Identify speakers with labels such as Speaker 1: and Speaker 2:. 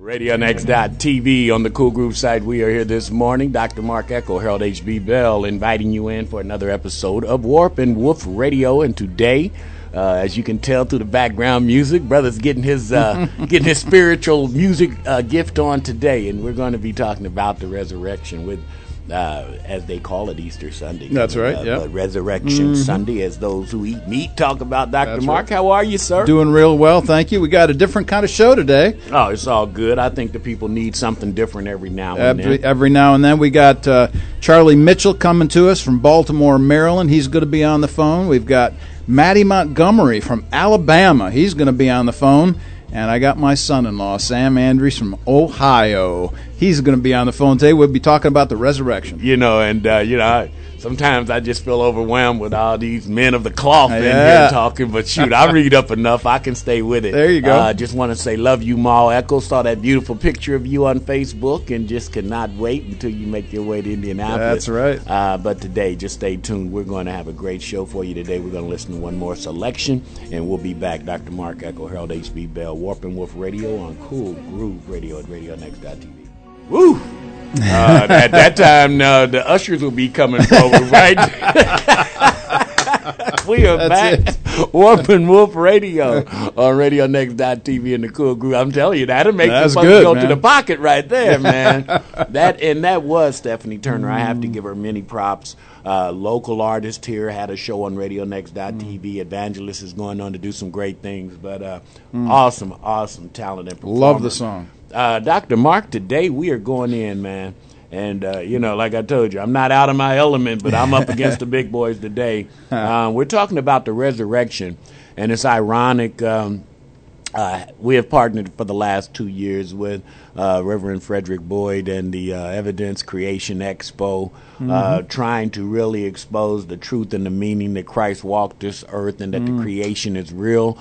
Speaker 1: RadioNext.tv on the Cool Groove site. We are here this morning. Dr. Mark Echo, Harold H.B. Bell, inviting you in for another episode of Warp and Woof Radio. And today, uh, as you can tell through the background music, brother's getting his uh, getting his spiritual music uh, gift on today, and we're going to be talking about the resurrection with uh, as they call it, Easter Sunday.
Speaker 2: That's right,
Speaker 1: Uh,
Speaker 2: yeah.
Speaker 1: Resurrection Sunday, as those who eat meat talk about. Dr.
Speaker 2: That's
Speaker 1: Mark, how are you, sir?
Speaker 2: Doing real well, thank you. We got a different kind of show today.
Speaker 1: oh, it's all good. I think the people need something different every now and
Speaker 2: Every,
Speaker 1: then.
Speaker 2: every now and then, we got uh, Charlie Mitchell coming to us from Baltimore, Maryland. He's going to be on the phone. We've got Matty Montgomery from Alabama. He's going to be on the phone. And I got my son-in-law, Sam Andrews from Ohio. He's going to be on the phone today. We'll be talking about the resurrection.
Speaker 1: You know, and uh, you know, I, sometimes I just feel overwhelmed with all these men of the cloth in here talking. But shoot, I read up enough; I can stay with it.
Speaker 2: There you go.
Speaker 1: Uh, just want to say, love you, Ma Echo. Saw that beautiful picture of you on Facebook, and just cannot wait until you make your way to Indianapolis.
Speaker 2: That's right.
Speaker 1: Uh, but today, just stay tuned. We're going to have a great show for you today. We're going to listen to one more selection, and we'll be back. Dr. Mark Echo, Harold H.B. Bell, Warp and Woof Radio on Cool Groove Radio at RadioNext.tv. Woo! Uh, at that time, uh, the ushers will be coming forward, right? we are
Speaker 2: That's
Speaker 1: back. Warp and Woof Radio on RadioNext.tv and the Cool Groove. I'm telling you, that'll make
Speaker 2: That's
Speaker 1: the
Speaker 2: good,
Speaker 1: go to the pocket right there, man. that and that was Stephanie Turner. I have to give her many props. Uh, local artist here had a show on RadioNext.tv. Evangelist is going on to do some great things, but uh, awesome, awesome talent and performer.
Speaker 2: Love the song.
Speaker 1: Uh, Dr. Mark, today we are going in, man. And, uh, you know, like I told you, I'm not out of my element, but I'm up against the big boys today. Uh, we're talking about the resurrection. And it's ironic. Um, uh, we have partnered for the last two years with uh, Reverend Frederick Boyd and the uh, Evidence Creation Expo, uh, trying to really expose the truth and the meaning that Christ walked this earth and that the creation is real.